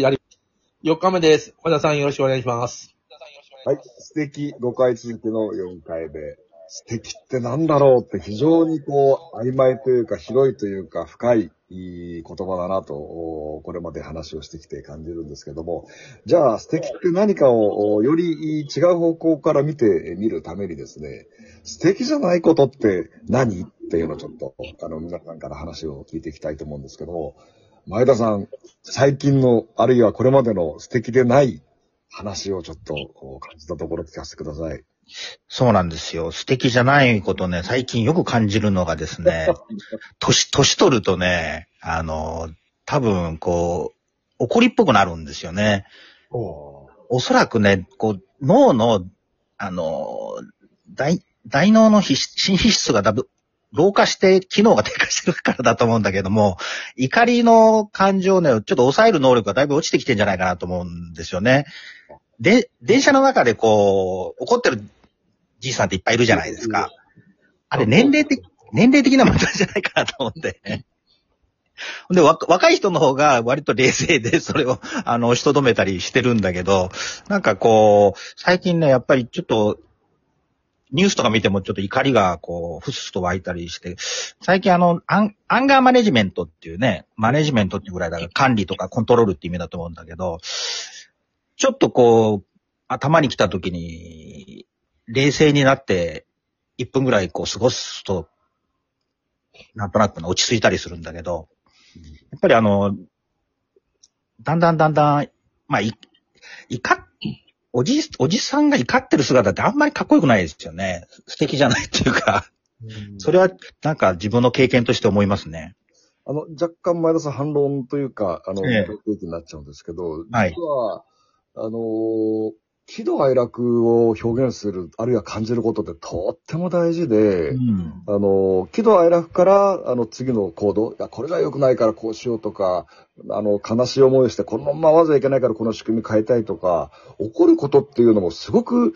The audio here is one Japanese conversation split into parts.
やり、4日目です。和田さんよろしくお願いします。はい。素敵5回続きの4回目。素敵ってなんだろうって非常にこう、曖昧というか広いというか深いいい言葉だなと、これまで話をしてきて感じるんですけども、じゃあ素敵って何かをより違う方向から見てみるためにですね、素敵じゃないことって何？っていうのをちょっと、あの、皆さんから話を聞いていきたいと思うんですけども、前田さん、最近の、あるいはこれまでの素敵でない話をちょっとこう感じたところ聞かせてください。そうなんですよ。素敵じゃないことね、最近よく感じるのがですね、年、年取るとね、あの、多分、こう、怒りっぽくなるんですよね。おおそらくね、こう、脳の、あの、大、大脳の新皮質がだぶ、老化して機能が低下してるからだと思うんだけども、怒りの感情をね、ちょっと抑える能力がだいぶ落ちてきてんじゃないかなと思うんですよね。で、電車の中でこう、怒ってるじいさんっていっぱいいるじゃないですか。あれ年齢的、年齢的な問題じゃないかなと思って。で、わ若い人の方が割と冷静でそれを、あの、押しとどめたりしてるんだけど、なんかこう、最近ね、やっぱりちょっと、ニュースとか見てもちょっと怒りがこう、ふすふと湧いたりして、最近あの、アンアンガーマネジメントっていうね、マネジメントっていうぐらいだから管理とかコントロールって意味だと思うんだけど、ちょっとこう、頭に来た時に、冷静になって、1分ぐらいこう過ごすと、なんとなく落ち着いたりするんだけど、やっぱりあの、だんだんだんだん、まあ、い、怒っ、おじ、おじさんが怒ってる姿ってあんまりかっこよくないですよね。素敵じゃないっていうか、それはなんか自分の経験として思いますね。あの、若干前田さん反論というか、あの、ええになっちゃうんですけど、はい実は、あのー喜怒哀楽を表現する、あるいは感じることってとっても大事で、うん。あの、喜怒哀楽から、あの、次の行動、いや、これが良くないからこうしようとか、あの、悲しい思いをして、このままわざいけないからこの仕組み変えたいとか、怒ることっていうのもすごく、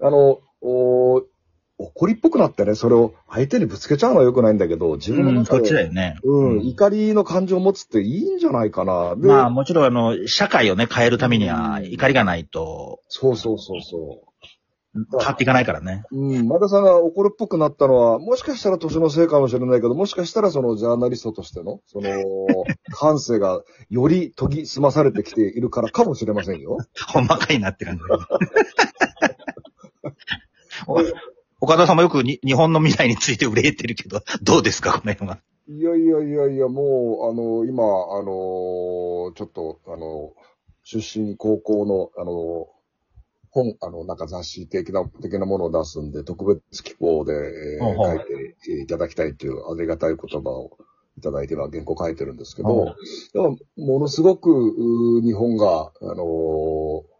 あの、お怒りっぽくなってね、それを相手にぶつけちゃうのは良くないんだけど、自分のうん、中で、そっちだよね。うん、怒りの感情を持つっていいんじゃないかな。で、まあもちろんあの、社会をね、変えるためには怒りがないとそうそうそうそう。変わっていかないからね。うん、前田さんが怒るっぽくなったのは、もしかしたら年のせいかもしれないけど、もしかしたらそのジャーナリストとしての、その、感性がより研ぎ澄まされてきているからかもしれませんよ。ほんまかいなって感じ。お岡田さんもよくに日本の未来について憂えてるけど、どうですか、この辺は？いやいやいやいや、もう、あの、今、あの、ちょっと、あの、出身高校の、あの、本、あの、なんか雑誌的な、的なものを出すんで、特別機構で、えー書いていただきたいというありがたい言葉をいただいては原稿書いてるんですけど、でもものすごく、日本が、あのー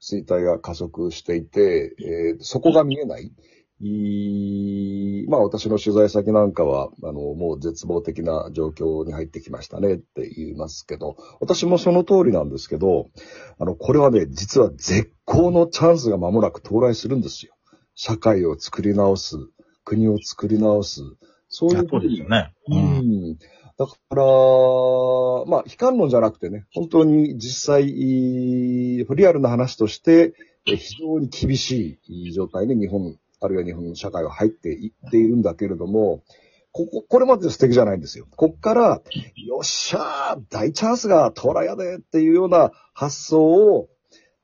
衰退が加速していて、えーそこが見えない。いまあ私の取材先なんかは、あの、もう絶望的な状況に入ってきましたねって言いますけど、私もその通りなんですけど、あの、これはね、実は絶好のチャンスが間もなく到来するんですよ。社会を作り直す、国を作り直す、そういうそうですよね。ううん。だから、まあ、悲観論じゃなくてね、本当に実際、リアルな話として、非常に厳しい状態に日本、あるいは日本の社会は入っていっているんだけれども、ここ、これまで素敵じゃないんですよ。こっから、よっしゃー大チャンスが到来やでっていうような発想を、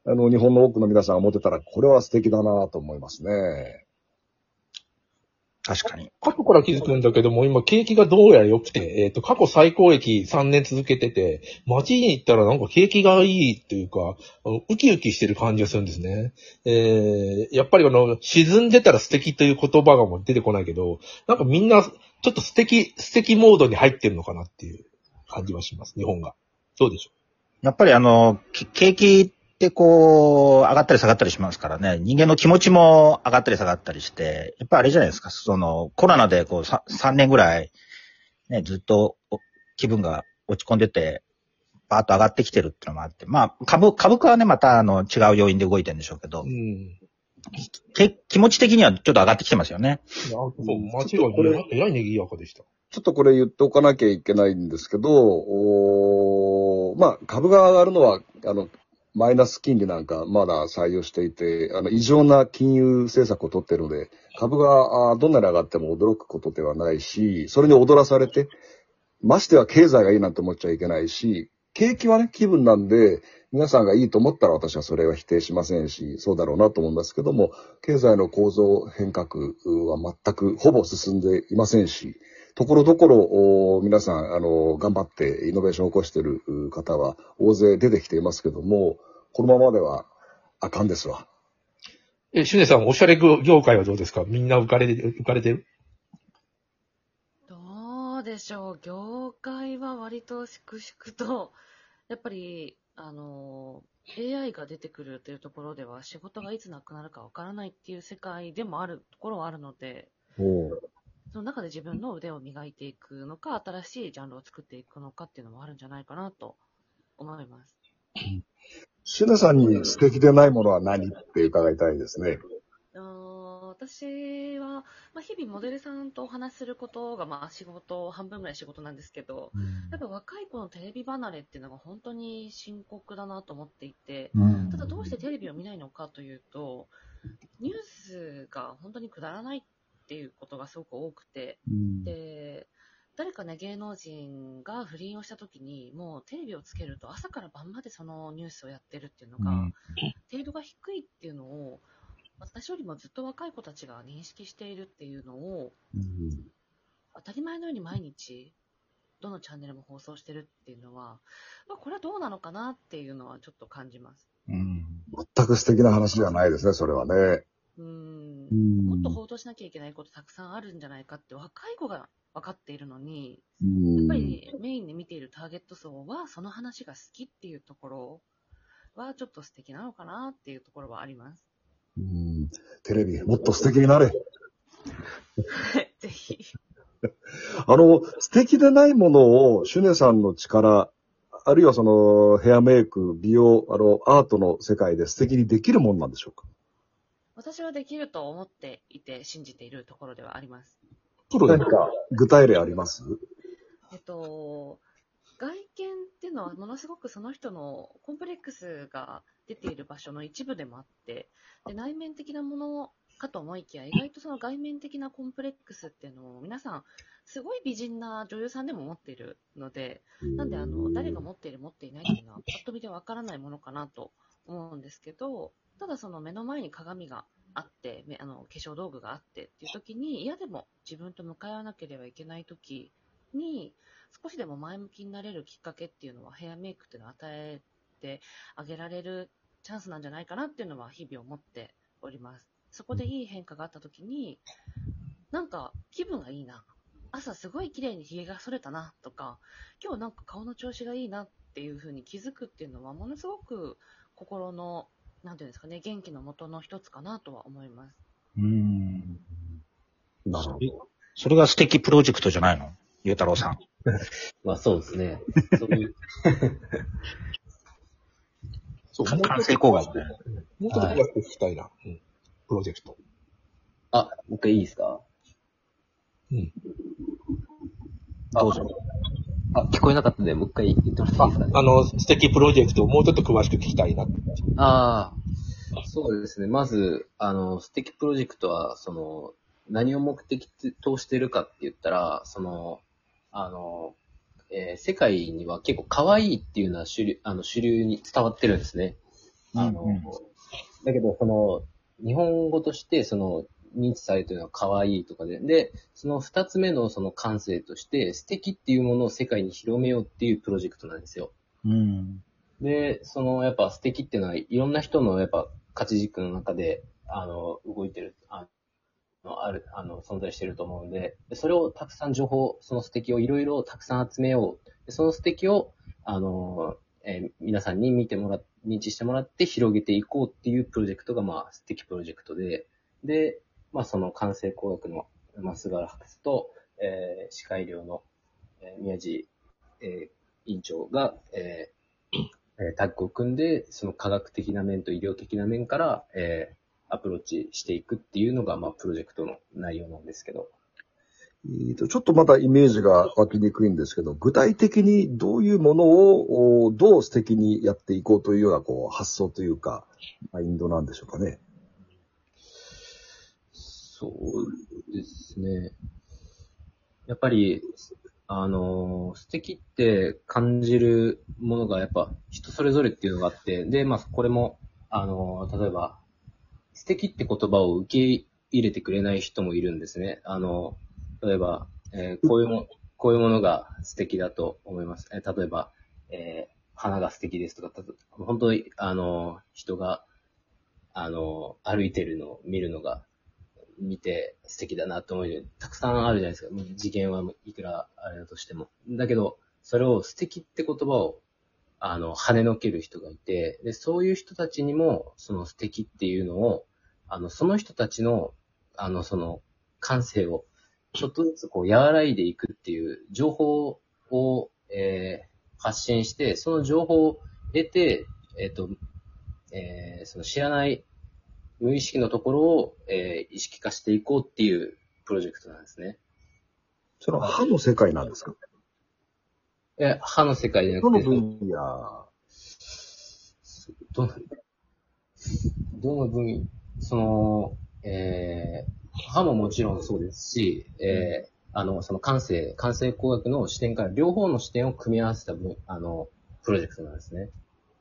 あの、日本の多くの皆さんが持てたら、これは素敵だなと思いますね。確かに。過去から気づくんだけども、今景気がどうやら良くて、えっ、と、過去最高益3年続けてて、街に行ったらなんか景気がいいっていうか、ウキウキしてる感じがするんですね。えー、やっぱりあの、沈んでたら素敵という言葉がもう出てこないけど、なんかみんな、ちょっと素敵、素敵モードに入ってるのかなっていう感じはします、日本が。どうでしょやっぱりあの、き景気ってこう、上がったり下がったりしますからね、人間の気持ちも上がったり下がったりして、やっぱあれじゃないですか、その、コロナでこう、さ3年ぐらい、ね、ずっとお気分が落ち込んでて、バーッと上がってきてるっていうのもあって、まあ、株、株価はね、またあの、違う要因で動いてるんでしょうけどう。う、ん。け気持ち的にはちょっと上がってきてますよね。いやそう、街はね、えらい賑やかでした。ちょっとこれ言っておかなきゃいけないんですけど、おーまあ、株が上がるのは、あの、マイナス金利なんかまだ採用していて、あの、異常な金融政策を取っているので、株がどんなに上がっても驚くことではないし、それに踊らされて、ましては経済がいいなんて思っちゃいけないし、景気はね、気分なんで、皆さんがいいと思ったら私はそれは否定しませんし、そうだろうなと思いますけども、経済の構造変革は全くほぼ進んでいませんし、ところどころお皆さん、あの、頑張ってイノベーションを起こしている方は大勢出てきていますけども、このままではあかんですわ。え、シュネさん、おしゃれ業界はどうですか？みんな浮かれて、浮かれてる？どうでしょう。業界は割と粛々と、やっぱり、あの、AI が出てくるというところでは仕事がいつなくなるかわからないっていう世界でもあるところはあるので、その中で自分の腕を磨いていくのか、新しいジャンルを作っていくのかっていうのもあるんじゃないかなと思います。シュネさんに素敵でないものは何って伺いたいですね。私は、まあ、日々モデルさんとお話しすることが、まあ、仕事、半分ぐらい仕事なんですけど、やっぱ若い子のテレビ離れっていうのが本当に深刻だなと思っていて、ただどうしてテレビを見ないのかというと、ニュースが本当にくだらないっていうことがすごく多くて、で、誰かね、芸能人が不倫をした時に、もうテレビをつけると朝から晩までそのニュースをやってるっていうのが、程度が低いっていうのを、私よりもずっと若い子たちが認識しているっていうのを、当たり前のように毎日、どのチャンネルも放送してるっていうのは、まあ、これはどうなのかなっていうのはちょっと感じます。全く素敵な話じゃないですね、それはね。うーんうんもっと報道しなきゃいけないことたくさんあるんじゃないかって若い子が分かっているのに、うんやっぱりメインで見ているターゲット層はその話が好きっていうところはちょっと素敵なのかなっていうところはあります。うんテレビ、もっと素敵になれ。ぜひ。あの、素敵でないものを、シュネさんの力、あるいはその、ヘアメイク、美容、あの、アートの世界で素敵にできるもんなんでしょうか？私はできると思っていて信じているところではあります。プロで何か具体例あります？えっと、外見っていうのはものすごくその人のコンプレックスが出ている場所の一部でもあって、で内面的なものかと思いきや、意外とその外面的なコンプレックスっていうのを皆さん、すごい美人な女優さんでも持っているので、なんであの、誰が持っている持っていないっていうのは、パッと見でわからないものかなと思うんですけど、ただその目の前に鏡があって、あの化粧道具があってっていう時に、嫌でも自分と向かい合わなければいけない時に、少しでも前向きになれるきっかけっていうのは、ヘアメイクっていうのを与えてあげられるチャンスなんじゃないかなっていうのは日々思っております。そこでいい変化があった時に、なんか気分がいいな。朝すごい綺麗に髭が剃れたなとか、今日なんか顔の調子がいいなっていう風に気づくっていうのは、ものすごく心の、なんていうんですかね、元気の元の一つかなとは思います。うん。なるほど。それが素敵プロジェクトじゃないの？ゆうたろうさん。まあそうですね。そういう、そう、完成工学ね。と、もうちょっと詳しく聞きたいな。うん。プロジェクト。あ、もう一回いいですか？うん。あどうぞ。あ、聞こえなかったんで、もう一回言ってもらっていいですか？ね。あの、素敵プロジェクトをもうちょっと詳しく聞きたいな。ああ、そうですね。まず、あの、素敵プロジェクトは、その、何を目的としてるかって言ったら、その、あの、えー世界には結構可愛いっていうのは主流、あの、主流に伝わってるんですね。あの、うんうんだけど、その、日本語として、その、認知されてるのは可愛いとかで、で、その二つ目のその感性として、素敵っていうものを世界に広めようっていうプロジェクトなんですよ。うん。で、その、やっぱ素敵っていうのは、いろんな人のやっぱ価値軸の中で、あの、動いてる、あの、ある、あの、存在してると思うんで、でそれをたくさん情報、その素敵をいろいろたくさん集めよう。でその素敵を、あの、えー皆さんに見てもらっ、認知してもらって広げていこうっていうプロジェクトが、まあ、素敵プロジェクトで、で、まあ、その完成工学の、まあ、菅原博士と、えー、歯科医療の、えー宮地、えー委員長が、えータッグを組んで、その科学的な面と医療的な面から、えーアプローチしていくっていうのが、まあ、プロジェクトの内容なんですけど。えーとちょっとまだイメージが湧きにくいんですけど、具体的にどういうものをどう素敵にやっていこうというようなこう発想というか、マインドなんでしょうかね。そうですね。やっぱり、あの、素敵って感じるものがやっぱ人それぞれっていうのがあって、で、まあこれも、あの、例えば、素敵って言葉を受け入れてくれない人もいるんですね。あの、例えば、えーこういうも、こういうものが素敵だと思います。えー例えば、えー花が素敵ですとか、た本当に、あの、人が、あの、歩いてるのを見るのが見て素敵だなと思うようにたくさんあるじゃないですか。次元はいくらあれだとしても。だけど、それを素敵って言葉を、あの、跳ねのける人がいて、で、そういう人たちにも、その素敵っていうのを、あの、その人たちの、あの、その、感性を、ちょっとずつこう、和らいでいくっていう情報を、えー発信して、その情報を得て、えっ、と、えーその知らない無意識のところを、えー意識化していこうっていうプロジェクトなんですね。その歯の世界なんですか？え、歯の世界じゃなどのくて、分野？どの、どの分、その、えー歯ももちろんそうですし、えーあの、その感性、感性工学の視点から両方の視点を組み合わせた分、あの、プロジェクトなんですね。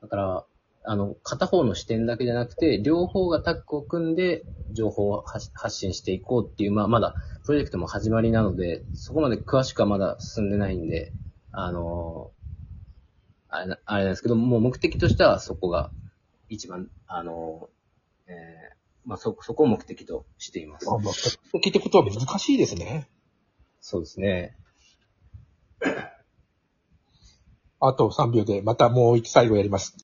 だから、あの、片方の視点だけじゃなくて、両方がタッグを組んで、情報を発発信していこうっていう、まあ、まだ、プロジェクトも始まりなので、そこまで詳しくはまだ進んでないんで、あの、あれな、あれなんですけど、もう目的としてはそこが一番、あの、えーまあ、そ、そこを目的としています。あ、まあ、素敵ってことは難しいですね。そうですね。あと3秒で、またもう一最後やります。